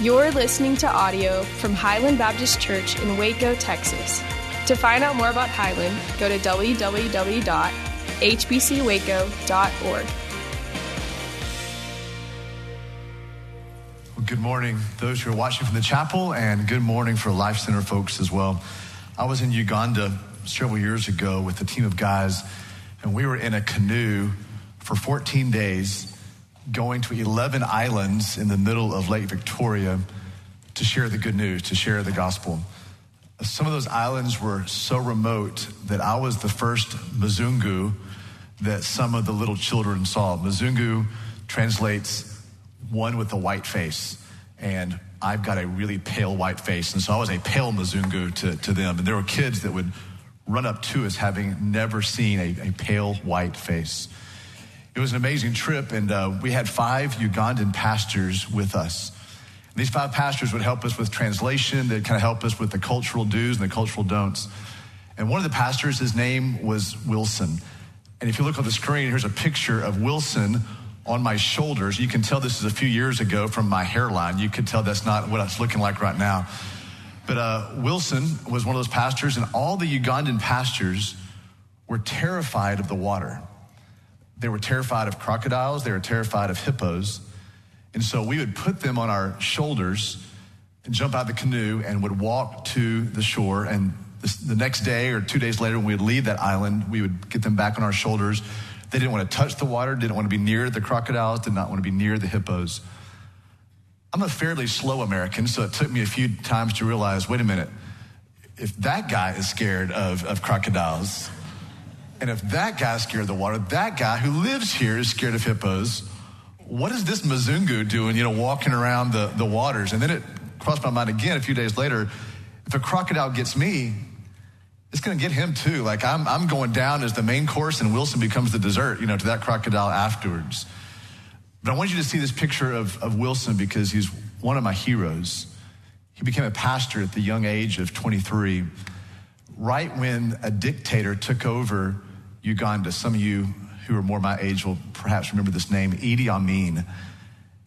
You're listening to audio from Highland Baptist Church in Waco, Texas. To find out more about Highland, go to www.hbcwaco.org. Well, good morning, those who are watching from the chapel, and good morning for Life Center folks as well. I was in Uganda several years ago with a team of guys, and we were in a canoe for 14 days going to 11 islands in the middle of Lake Victoria to share the good news, to share the gospel. Some of those islands were so remote that I was the first Mzungu that some of the little children saw. Mzungu translates one with a white face, and I've got a really pale white face. And so I was a pale Mzungu to, to them. And there were kids that would run up to us having never seen a, a pale white face. It was an amazing trip, and uh, we had five Ugandan pastors with us. And these five pastors would help us with translation, they'd kind of help us with the cultural do's and the cultural don'ts. And one of the pastors, his name was Wilson. And if you look on the screen, here's a picture of Wilson on my shoulders. You can tell this is a few years ago from my hairline. You can tell that's not what it's looking like right now. But uh, Wilson was one of those pastors, and all the Ugandan pastors were terrified of the water. They were terrified of crocodiles, they were terrified of hippos. And so we would put them on our shoulders and jump out of the canoe and would walk to the shore. And the next day or two days later, when we would leave that island, we would get them back on our shoulders. They didn't want to touch the water, didn't want to be near the crocodiles, did not want to be near the hippos. I'm a fairly slow American, so it took me a few times to realize wait a minute, if that guy is scared of, of crocodiles, and if that guy's scared of the water, that guy who lives here is scared of hippos, what is this Mzungu doing, you know, walking around the, the waters? And then it crossed my mind again a few days later if a crocodile gets me, it's going to get him too. Like I'm, I'm going down as the main course and Wilson becomes the dessert, you know, to that crocodile afterwards. But I want you to see this picture of, of Wilson because he's one of my heroes. He became a pastor at the young age of 23, right when a dictator took over Uganda. Some of you who are more my age will perhaps remember this name, Idi Amin.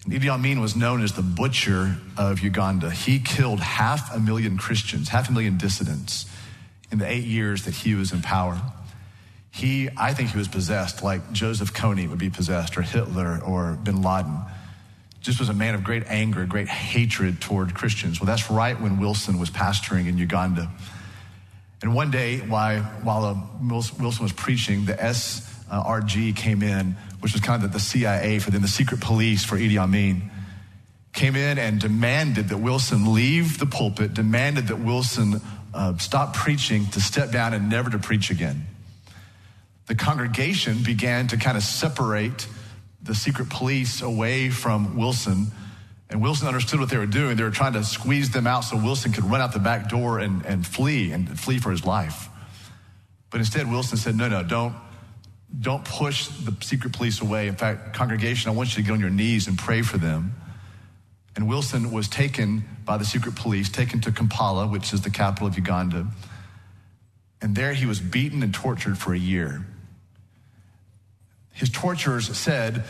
Idi Amin was known as the butcher of Uganda. He killed half a million Christians, half a million dissidents in the eight years that he was in power. He, I think he was possessed like Joseph Kony would be possessed, or Hitler, or bin Laden. Just was a man of great anger, great hatred toward Christians. Well, that's right when Wilson was pastoring in Uganda. And one day, while, uh, Wilson was preaching, the SRG came in, which was kind of the CIA for them, the secret police for Idi Amin, came in and demanded that Wilson leave the pulpit, demanded that Wilson uh, stop preaching, to step down and never to preach again. The congregation began to kind of separate the secret police away from Wilson and Wilson understood what they were doing. They were trying to squeeze them out so Wilson could run out the back door and, and flee and flee for his life. But instead, Wilson said, No, no, don't, don't push the secret police away. In fact, congregation, I want you to get on your knees and pray for them. And Wilson was taken by the secret police, taken to Kampala, which is the capital of Uganda. And there he was beaten and tortured for a year. His torturers said,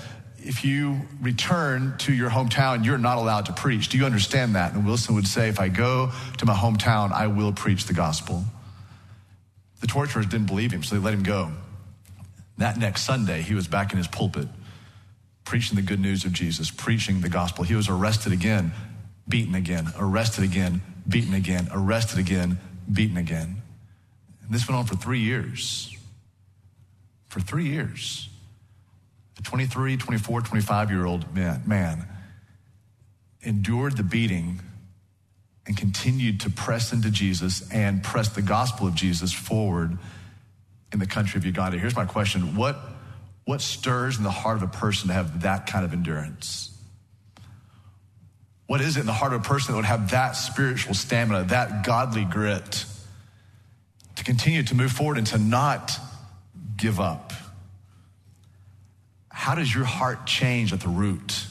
if you return to your hometown, you're not allowed to preach. Do you understand that? And Wilson would say, if I go to my hometown, I will preach the gospel. The torturers didn't believe him, so they let him go. That next Sunday, he was back in his pulpit, preaching the good news of Jesus, preaching the gospel. He was arrested again, beaten again, arrested again, beaten again, arrested again, beaten again. And this went on for three years. For three years. A 23, 24, 25 year old man, man endured the beating and continued to press into Jesus and press the gospel of Jesus forward in the country of Uganda. Here's my question What, what stirs in the heart of a person to have that kind of endurance? What is it in the heart of a person that would have that spiritual stamina, that godly grit to continue to move forward and to not give up? How does your heart change at the root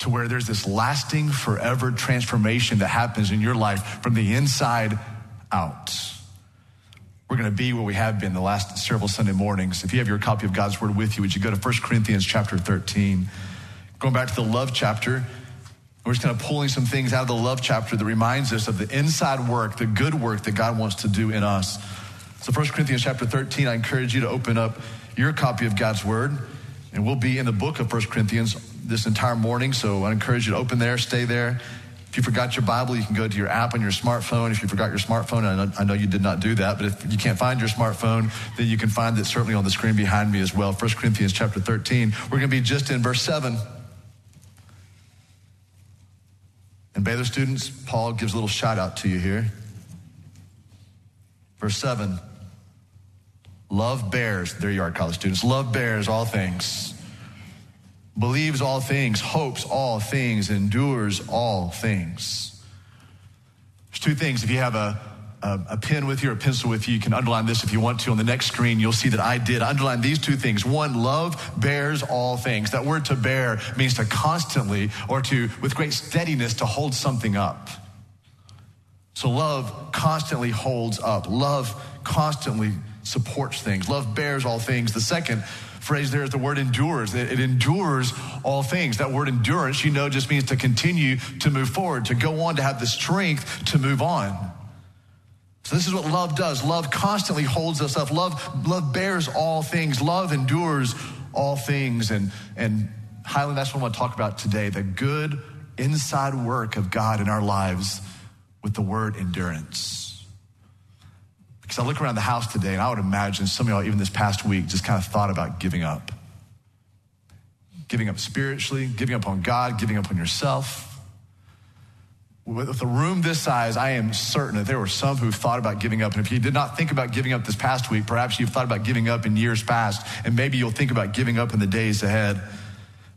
to where there's this lasting, forever transformation that happens in your life from the inside out? We're going to be where we have been the last several Sunday mornings. If you have your copy of God's Word with you, would you go to 1 Corinthians chapter 13? Going back to the love chapter, We're just kind of pulling some things out of the love chapter that reminds us of the inside work, the good work that God wants to do in us. So 1 Corinthians chapter 13, I encourage you to open up your copy of God's word. And we'll be in the book of 1 Corinthians this entire morning. So I encourage you to open there, stay there. If you forgot your Bible, you can go to your app on your smartphone. If you forgot your smartphone, I know, I know, you did not do that, but if you can't find your smartphone, then you can find it certainly on the screen behind me as well. 1 Corinthians chapter 13. We're going to be just in verse 7. And Baylor students, Paul gives a little shout out to you here. Verse 7 Love bears, there you are, college students. Love bears all things, believes all things, hopes all things, endures all things. There's two things. If you have a a, a, pen with you or a pencil with you. You can underline this if you want to. On the next screen, you'll see that I did underline these two things. One, love bears all things. That word to bear means to constantly or to, with great steadiness, to hold something up. So love constantly holds up. Love constantly supports things. Love bears all things. The second phrase there is the word endures. It, it, endures all things. That word endurance, you know, just means to continue to move forward, to go on, to have the strength to move on. So this is what love does. Love constantly holds us up. Love, love bears all things. Love endures all things. And, and Highland, that's what I want to talk about today. The good inside work of God in our lives with the word endurance. Because I look around the house today and I would imagine some of y'all, even this past week, just kind of thought about giving up. Giving up spiritually, giving up on God, giving up on yourself with a room this size, I am certain that there were some who thought about giving up. And if you did not think about giving up this past week, perhaps you've thought about giving up in years past, and maybe you'll think about giving up in the days ahead.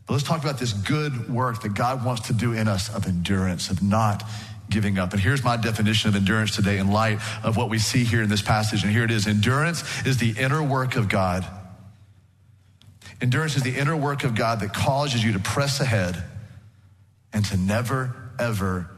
But let's talk about this good work that God wants to do in us of endurance, of not giving up. And here's my definition of endurance today in light of what we see here in this passage. And here it is endurance is the inner work of God. Endurance is the inner work of God that causes you to press ahead and to never, ever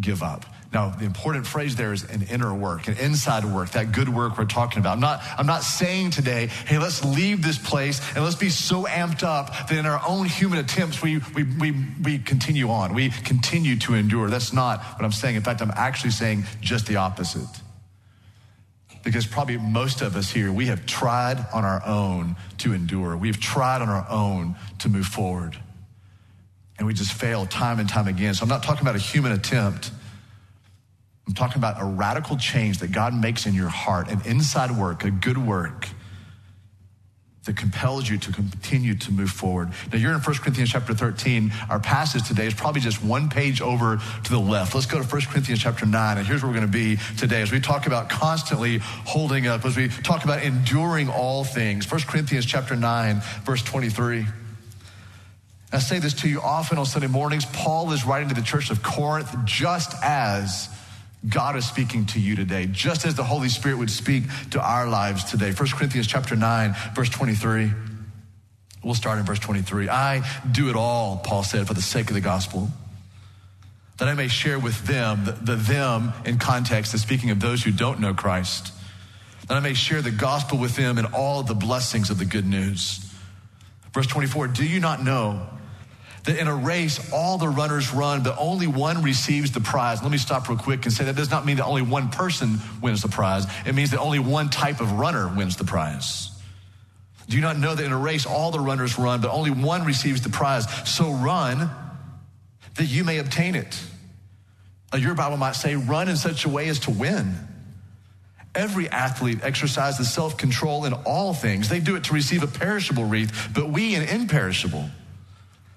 give up. Now, the important phrase there is an inner work, an inside work, that good work we're talking about. I'm not, I'm not saying today, hey, let's leave this place and let's be so amped up that in our own human attempts we, we, we, we continue on. We continue to endure. That's not what I'm saying. In fact, I'm actually saying just the opposite. Because probably most of us here, we have tried on our own to endure. We've tried on our own to move forward and we just fail time and time again. So I'm not talking about a human attempt. I'm talking about a radical change that God makes in your heart, an inside work, a good work that compels you to continue to move forward. Now you're in 1 Corinthians chapter 13. Our passage today is probably just one page over to the left. Let's go to 1 Corinthians chapter 9. And here's where we're going to be today as we talk about constantly holding up, as we talk about enduring all things. 1 Corinthians chapter 9, verse 23. I say this to you often on Sunday mornings. Paul is writing to the church of Corinth just as God is speaking to you today, just as the Holy Spirit would speak to our lives today. 1 Corinthians chapter 9, verse 23. We'll start in verse 23. I do it all, Paul said, for the sake of the gospel, that I may share with them, the, the them in context is speaking of those who don't know Christ, that I may share the gospel with them and all the blessings of the good news. Verse 24, do you not know that in a race, all the runners run, but only one receives the prize. Let me stop real quick and say that does not mean that only one person wins the prize. It means that only one type of runner wins the prize. Do you not know that in a race, all the runners run, but only one receives the prize? So run that you may obtain it. Your Bible might say, run in such a way as to win. Every athlete exercises self control in all things. They do it to receive a perishable wreath, but we an imperishable.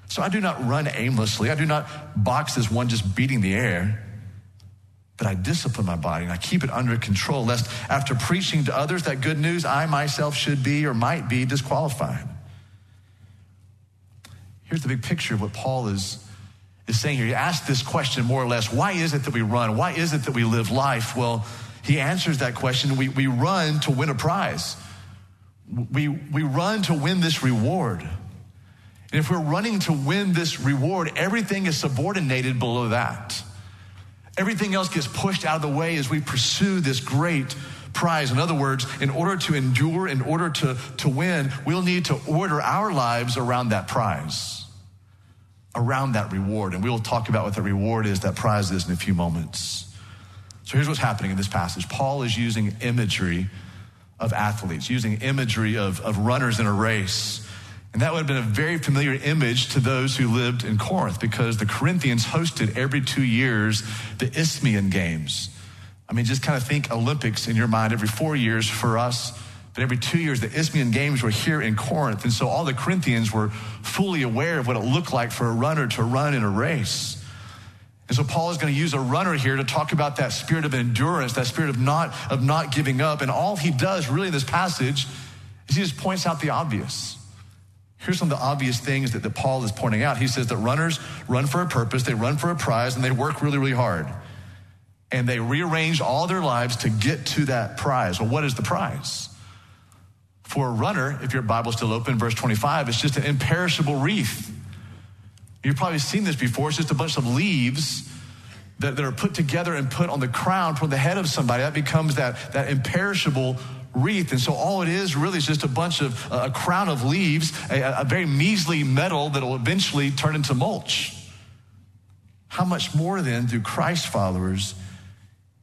So I do not run aimlessly. I do not box as one just beating the air. But I discipline my body and I keep it under control, lest after preaching to others that good news, I myself should be or might be disqualified. Here's the big picture of what Paul is, is saying here. He asked this question more or less why is it that we run? Why is it that we live life? Well, he answers that question. We, we run to win a prize, we, we run to win this reward. And if we're running to win this reward, everything is subordinated below that. Everything else gets pushed out of the way as we pursue this great prize. In other words, in order to endure, in order to, to win, we'll need to order our lives around that prize. around that reward. And we'll talk about what that reward is, that prize is in a few moments. So here's what's happening in this passage Paul is using imagery of athletes, using imagery of, of runners in a race. And that would have been a very familiar image to those who lived in Corinth because the Corinthians hosted every two years the Isthmian Games. I mean, just kind of think Olympics in your mind every four years for us. But every two years, the Isthmian Games were here in Corinth. And so all the Corinthians were fully aware of what it looked like for a runner to run in a race. And so Paul is going to use a runner here to talk about that spirit of endurance, that spirit of not, of not giving up. And all he does really in this passage is he just points out the obvious. Here's some of the obvious things that, that Paul is pointing out. He says that runners run for a purpose, they run for a prize, and they work really, really hard. And they rearrange all their lives to get to that prize. Well, what is the prize? For a runner, if your Bible's still open, verse 25, it's just an imperishable wreath. You've probably seen this before. It's just a bunch of leaves that, that are put together and put on the crown toward the head of somebody. That becomes that, that imperishable wreath. And so all it is really is just a bunch of, uh, a crown of leaves, a, a very measly medal that will eventually turn into mulch. How much more then do Christ followers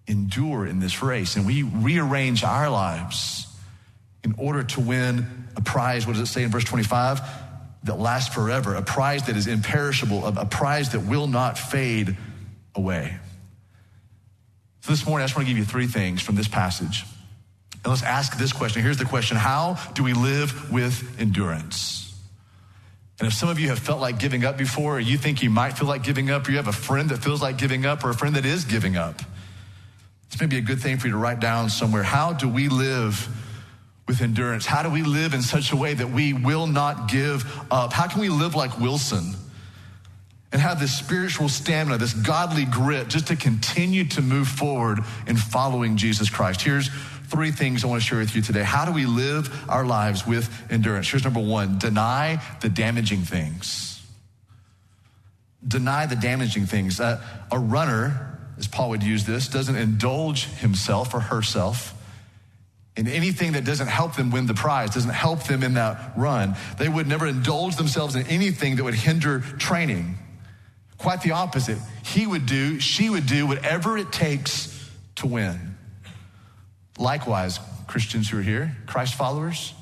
endure in this race? And we rearrange our lives in order to win a prize. What does it say in verse 25? That lasts forever, a prize that is imperishable, a, prize that will not fade away. So this morning, I just want to give you three things from this passage. And let's ask this question. Here's the question How do we live with endurance? And if some of you have felt like giving up before, or you think you might feel like giving up, or you have a friend that feels like giving up, or a friend that is giving up, this may be a good thing for you to write down somewhere. How do we live with endurance? How do we live in such a way that we will not give up? How can we live like Wilson and have this spiritual stamina, this godly grit, just to continue to move forward in following Jesus Christ? Here's three things I want to share with you today. How do we live our lives with endurance? Here's number one deny the damaging things. Deny the damaging things. Uh, a runner, as Paul would use this, doesn't indulge himself or herself in anything that doesn't help them win the prize, doesn't help them in that run. They would never indulge themselves in anything that would hinder training. Quite the opposite. He would do, she would do whatever it takes to win. Likewise, Christians who are here, Christ followers,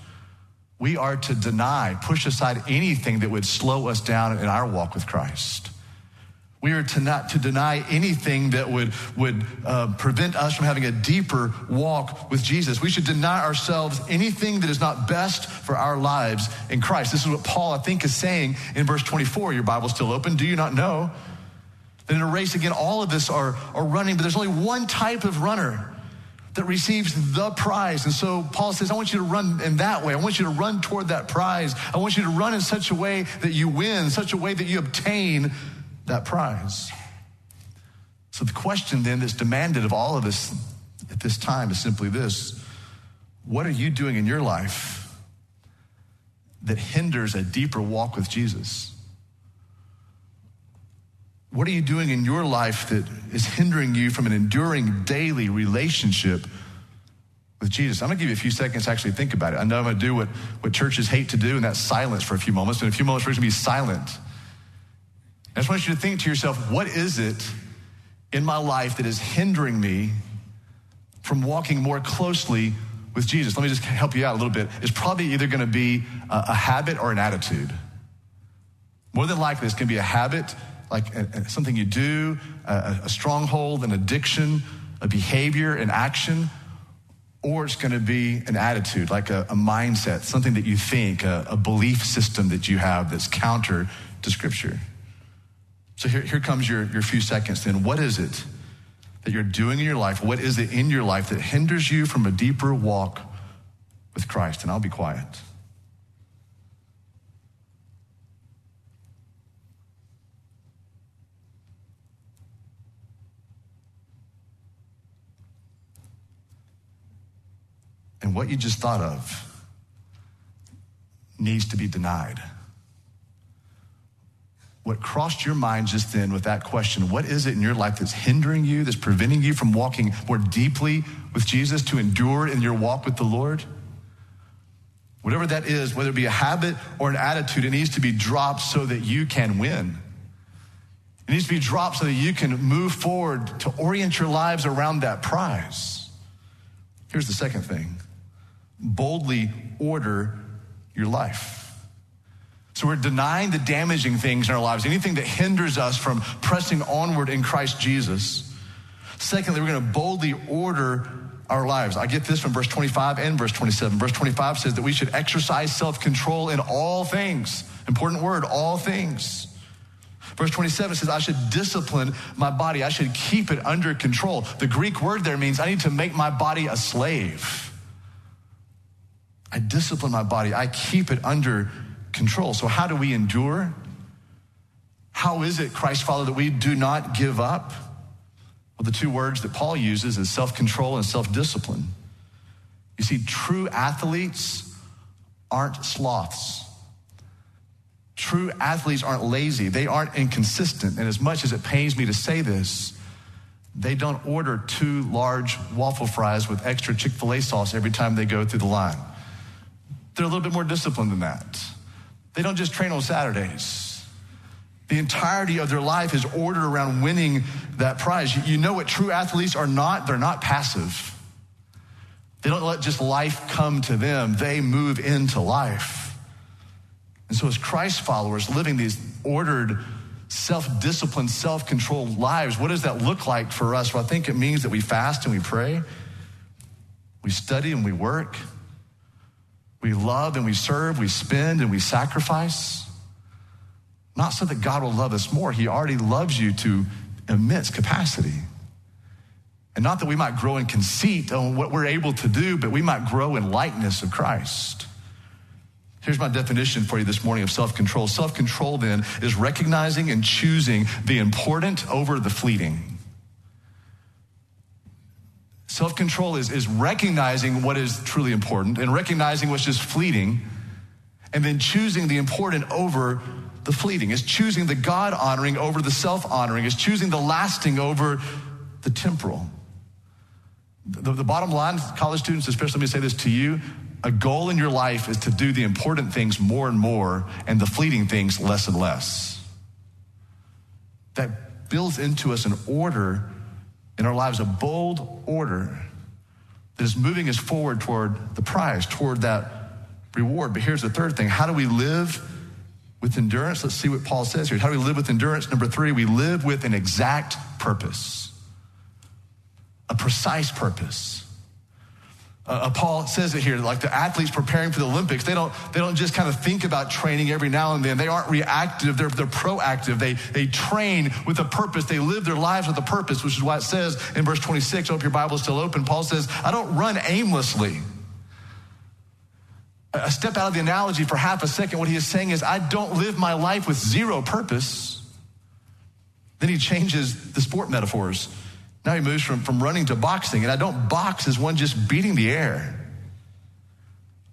we are to deny, push aside anything that would slow us down in our walk with Christ. We are to not to deny anything that would would uh, prevent us from having a deeper walk with Jesus. We should deny ourselves anything that is not best for our lives in Christ. This is what Paul, I think, is saying in verse 24. Your Bible's still open. Do you not know that in a race again, all of us are are running, but there's only one type of runner that receives the prize. And so Paul says, I want you to run in that way. I want you to run toward that prize. I want you to run in such a way that you win, such a way that you obtain that prize. So the question then that's demanded of all of us at this time is simply this What are you doing in your life that hinders a deeper walk with Jesus? What are you doing in your life that is hindering you from an enduring daily relationship with Jesus? I'm to give you a few seconds to actually think about it. I know I'm to do what, what churches hate to do, and that's silence for a few moments. In a few moments, we're to be silent. I just want you to think to yourself, what is it in my life that is hindering me from walking more closely with Jesus? Let me just help you out a little bit. It's probably either going to be a, a habit or an attitude. More than likely, it's going to be a habit like a, a, something you do, a, a, stronghold, an addiction, a behavior, an action, or it's going to be an attitude, like a, mindset, something that you think, a, belief system that you have that's counter to Scripture. So here, here comes your, your few seconds then. What is it that you're doing in your life? What is it in your life that hinders you from a deeper walk with Christ? And I'll be quiet. And what you just thought of needs to be denied. What crossed your mind just then with that question, what is it in your life that's hindering you, that's preventing you from walking more deeply with Jesus to endure in your walk with the Lord? Whatever that is, whether it be a habit or an attitude, it needs to be dropped so that you can win. It needs to be dropped so that you can move forward to orient your lives around that prize. Here's the second thing boldly order your life. So we're denying the damaging things in our lives, anything that hinders us from pressing onward in Christ Jesus. Secondly, we're going to boldly order our lives. I get this from verse 25 and verse 27. Verse 25 says that we should exercise self control in all things. Important word, all things. Verse 27 says, I should discipline my body. I should keep it under control. The Greek word there means I need to make my body a slave. I discipline my body. I keep it under control. So, how do we endure? How is it, Christ Father, that we do not give up? Well, the two words that Paul uses is self control and self discipline. You see, true athletes aren't sloths. True athletes aren't lazy. They aren't inconsistent. And as much as it pains me to say this, they don't order two large waffle fries with extra Chick fil A sauce every time they go through the line. They're a little bit more disciplined than that. They don't just train on Saturdays. The entirety of their life is ordered around winning that prize. You know what true athletes are not? They're not passive. They don't let just life come to them, they move into life. And so, as Christ followers, living these ordered, self disciplined, self controlled lives, what does that look like for us? Well, I think it means that we fast and we pray, we study and we work, we love and we serve, we spend and we sacrifice. Not so that God will love us more. He already loves you to immense capacity. And not that we might grow in conceit on what we're able to do, but we might grow in likeness of Christ. Here's my definition for you this morning of self control. Self control, then, is recognizing and choosing the important over the fleeting. Self control is, is recognizing what is truly important and recognizing what's just fleeting, and then choosing the important over the fleeting. It's choosing the God honoring over the self honoring. It's choosing the lasting over the temporal. The, the, bottom line, college students, especially let me say this to you a goal in your life is to do the important things more and more and the fleeting things less and less. That builds into us an order in our lives, a bold order that is moving us forward toward the prize, toward that reward. But here's the third thing how do we live with endurance? Let's see what Paul says here. How do we live with endurance? Number three, we live with an exact purpose, a precise purpose. Uh, uh, Paul says it here, like the athletes preparing for the Olympics, they don't, they don't just kind of think about training every now and then. They aren't reactive, they're, they're proactive. They, they train with a purpose. They live their lives with a purpose, which is why it says in verse 26, I hope your Bible is still open. Paul says, I don't run aimlessly. A step out of the analogy for half a second, what he is saying is, I don't live my life with zero purpose. Then he changes the sport metaphors. Now he moves from, from running to boxing, and I don't box as one just beating the air.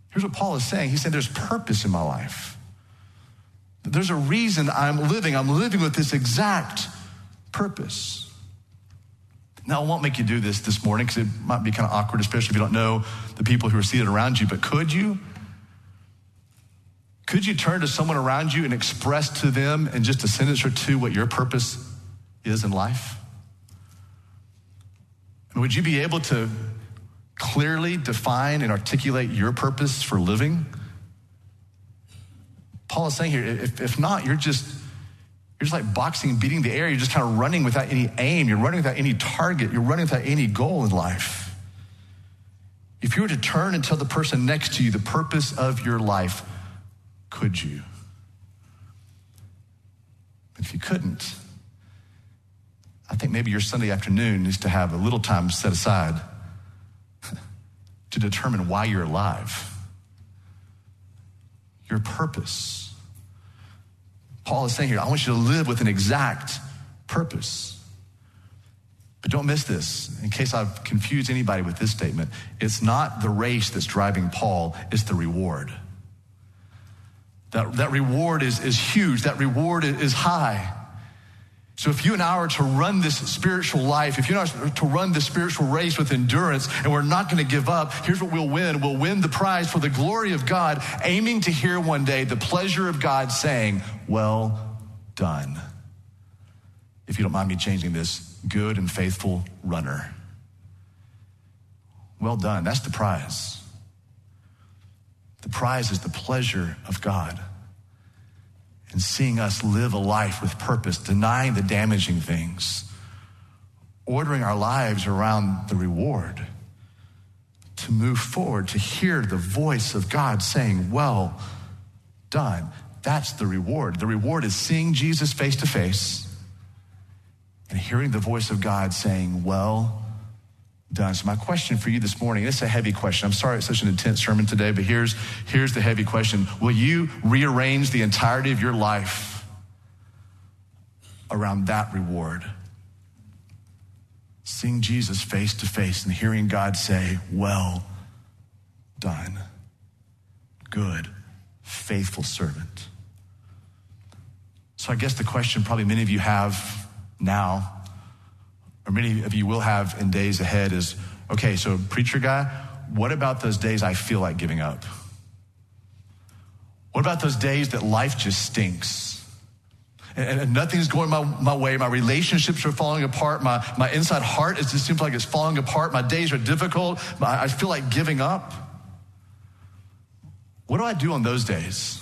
Here's what Paul is saying He said, There's purpose in my life. There's a reason I'm living. I'm living with this exact purpose. Now, I won't make you do this this morning because it might be kind of awkward, especially if you don't know the people who are seated around you, but could you? Could you turn to someone around you and express to them in just a sentence or two what your purpose is in life? And would you be able to clearly define and articulate your purpose for living? Paul is saying here, if, if not, you're just you're just like boxing, beating the air. You're just kind of running without any aim. You're running without any target. You're running without any goal in life. If you were to turn and tell the person next to you the purpose of your life, could you? If you couldn't, I think maybe your Sunday afternoon needs to have a little time set aside to determine why you're alive, your purpose. Paul is saying here, I want you to live with an exact purpose. But don't miss this, in case I've confused anybody with this statement. It's not the race that's driving Paul, it's the reward. That, that reward is, is huge, that reward is high. So if you and I are to run this spiritual life, if you and I are to run this spiritual race with endurance, and we're not going to give up, here's what we'll win. We'll win the prize for the glory of God, aiming to hear one day the pleasure of God saying, well done. if you don't mind me changing this, good and faithful runner. Well done. That's the prize. The prize is the pleasure of God and seeing us live a life with purpose, denying the damaging things, ordering our lives around the reward, to move forward, to hear the voice of God saying, Well done. That's the reward. The reward is seeing Jesus face to face and hearing the voice of God saying, Well done. So, my question for you this morning, it's a heavy question. I'm sorry it's such an intense sermon today, but here's, here's the heavy question Will you rearrange the entirety of your life around that reward? Seeing Jesus face to face and hearing God say, Well done, good, faithful servant. So, I guess the question probably many of you have now or many of you will have in days ahead is okay, so preacher guy, what about those days I feel like giving up? What about those days that life just stinks? And, and nothing's going my, my way. My relationships are falling apart. My, my inside heart it just seems like it's falling apart. My days are difficult. I feel like giving up. What do I do on those days?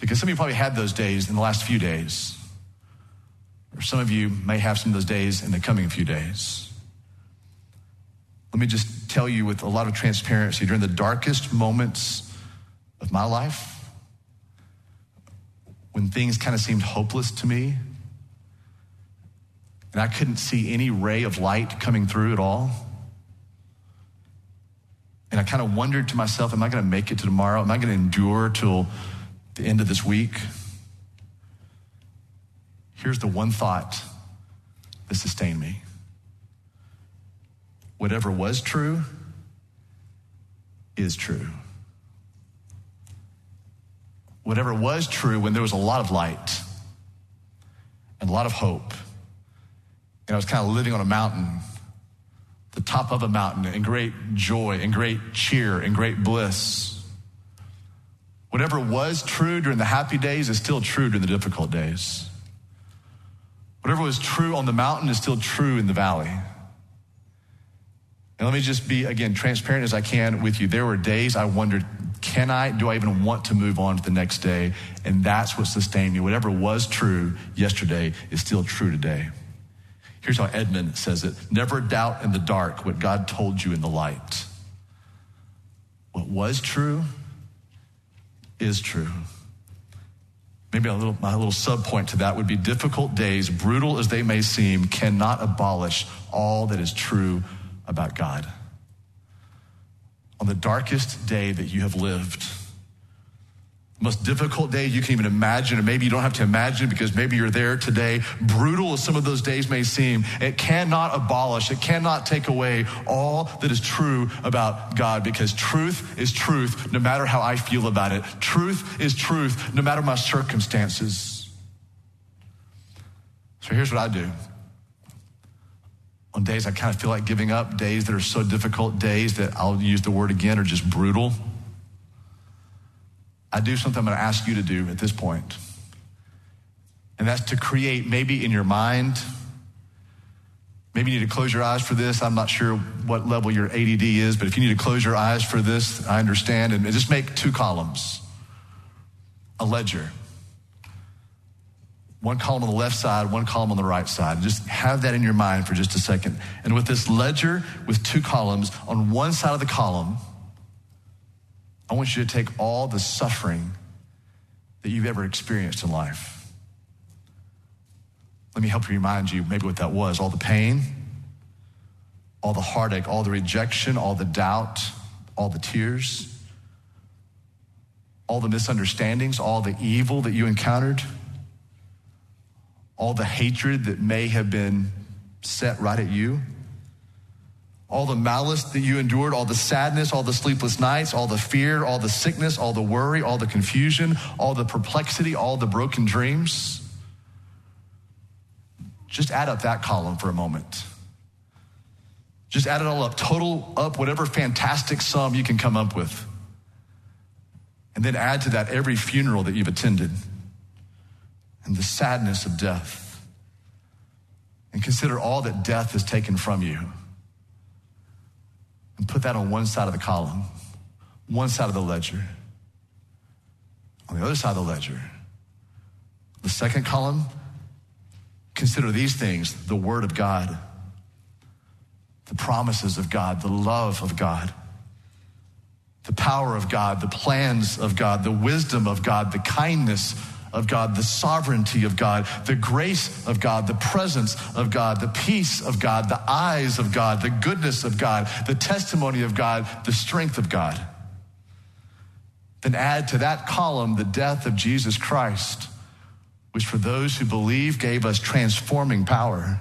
Because some of you probably had those days in the last few days. Or some of you may have some of those days in the coming few days. Let me just tell you with a lot of transparency during the darkest moments of my life, when things kind of seemed hopeless to me, and I couldn't see any ray of light coming through at all. And I kind of wondered to myself, am I going to make it to tomorrow? Am I going to endure till the end of this week? Here's the one thought that sustained me whatever was true is true. Whatever was true when there was a lot of light and a lot of hope, and I was kind of living on a mountain, the top of a mountain, in great joy and great cheer and great bliss. Whatever was true during the happy days is still true during the difficult days. Whatever was true on the mountain is still true in the valley. And let me just be, again, transparent as I can with you. There were days I wondered, can I, do I even want to move on to the next day? And that's what sustained me. Whatever was true yesterday is still true today. Here's how Edman says it Never doubt in the dark what God told you in the light. What was true is true. Maybe a little, my little sub point to that would be difficult days, brutal as they may seem, cannot abolish all that is true about God. On the darkest day that you have lived, most difficult day you can even imagine, and maybe you don't have to imagine because maybe you're there today. Brutal as some of those days may seem, it cannot abolish, it cannot take away all that is true about God because truth is truth no matter how I feel about it. Truth is truth no matter my circumstances. So here's what I do. On days I kind of feel like giving up, days that are so difficult, days that I'll use the word again are just brutal. I do something I'm going to ask you to do at this point. And that's to create maybe in your mind, maybe you need to close your eyes for this. I'm not sure what level your ADD is, but if you need to close your eyes for this, I understand. And just make two columns a ledger. One column on the left side, one column on the right side. Just have that in your mind for just a second. And with this ledger with two columns, on one side of the column, I want you to take all the suffering that you've ever experienced in life. Let me help you remind you maybe what that was all the pain, all the heartache, all the rejection, all the doubt, all the tears, all the misunderstandings, all the evil that you encountered, all the hatred that may have been set right at you all the malice that you endured, all the sadness, all the sleepless nights, all the fear, all the sickness, all the worry, all the confusion, all the perplexity, all the broken dreams. Just add up that column for a moment. Just add it all up, total up whatever fantastic sum you can come up with. And then add to that every funeral that you've attended and the sadness of death And consider all that death has taken from you and put that on one side of the column, one side of the ledger. On the other side of the ledger, the second column, consider these things the Word of God, the promises of God, the love of God, the power of God, the plans of God, the wisdom of God, the kindness of God, the sovereignty of God, the grace of God, the presence of God, the peace of God, the eyes of God, the goodness of God, the testimony of God, the strength of God. Then add to that column the death of Jesus Christ, which for those who believe gave us transforming power.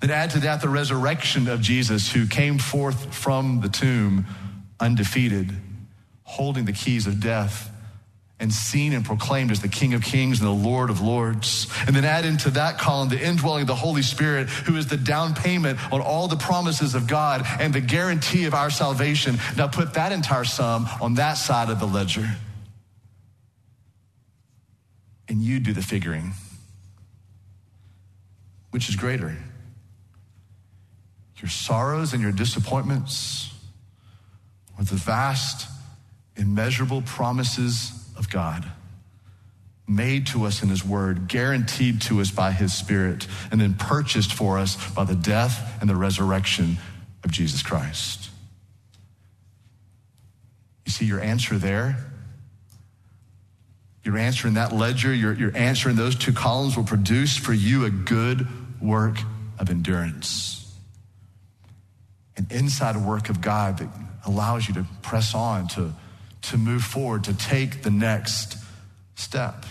Then add to that the resurrection of Jesus, who came forth from the tomb undefeated, holding the keys of death and seen and proclaimed as the King of Kings and the Lord of Lords. And then add into that column the indwelling of the Holy Spirit, who is the down payment on all the promises of God and the guarantee of our salvation. Now put that entire sum on that side of the ledger. And you do the figuring. Which is greater? Your sorrows and your disappointments, or the vast, immeasurable promises of God, made to us in His Word, guaranteed to us by His Spirit, and then purchased for us by the death and the resurrection of Jesus Christ. You see your answer there? Your answer in that ledger, your, your answer in those two columns will produce for you a good work of endurance. An inside work of God that allows you to press on, to to move forward, to take the next step.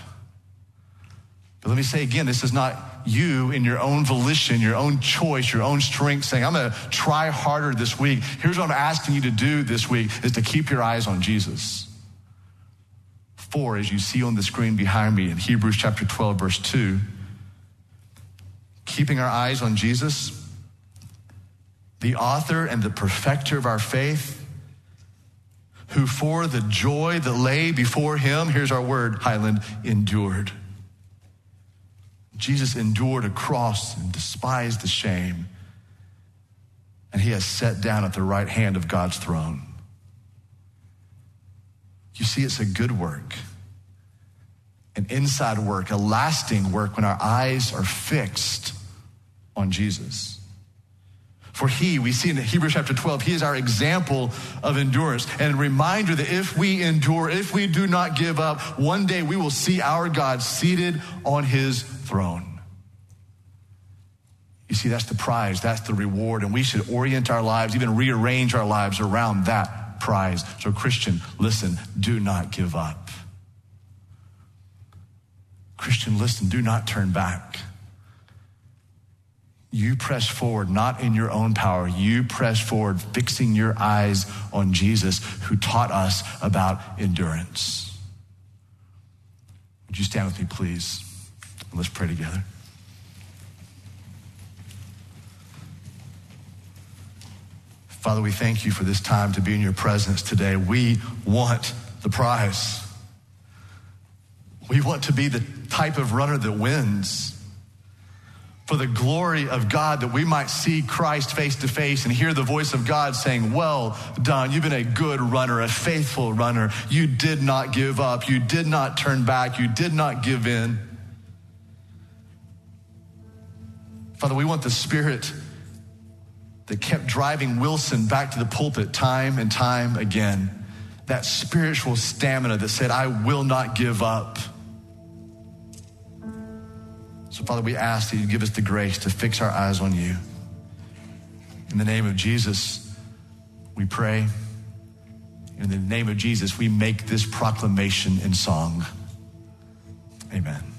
But let me say again, this is not you in your own volition, your own choice, your own strength saying, I'm going to try harder this week. Here's what I'm asking you to do this week is to keep your eyes on Jesus. For, as you see on the screen behind me in Hebrews chapter 12, verse 2, keeping our eyes on Jesus, the author and the perfecter of our faith, who for the joy that lay before him, here's our word, Highland, endured. Jesus endured a cross and despised the shame, and he has sat down at the right hand of God's throne. You see, it's a good work, an inside work, a lasting work when our eyes are fixed on Jesus. For he, we see in Hebrews chapter 12, he is our example of endurance and reminder that if we endure, if we do not give up, one day we will see our God seated on his throne. You see, that's the prize, that's the reward, and we should orient our lives, even rearrange our lives around that prize. So, Christian, listen, do not give up. Christian, listen, do not turn back. You press forward, not in your own power. You press forward, fixing your eyes on Jesus, who taught us about endurance. Would you stand with me, please? Let's pray together. Father, we thank you for this time to be in your presence today. We want the prize. We want to be the type of runner that wins for the glory of God that we might see Christ face to face and hear the voice of God saying, Well done. You've been a good runner, a faithful runner. You did not give up. You did not turn back. You did not give in. Father, we want the spirit that kept driving Wilson back to the pulpit time and time again. That spiritual stamina that said, I will not give up. So, Father, we ask that you give us the grace to fix our eyes on you. In the name of Jesus, we pray. In the name of Jesus, we make this proclamation in song. Amen.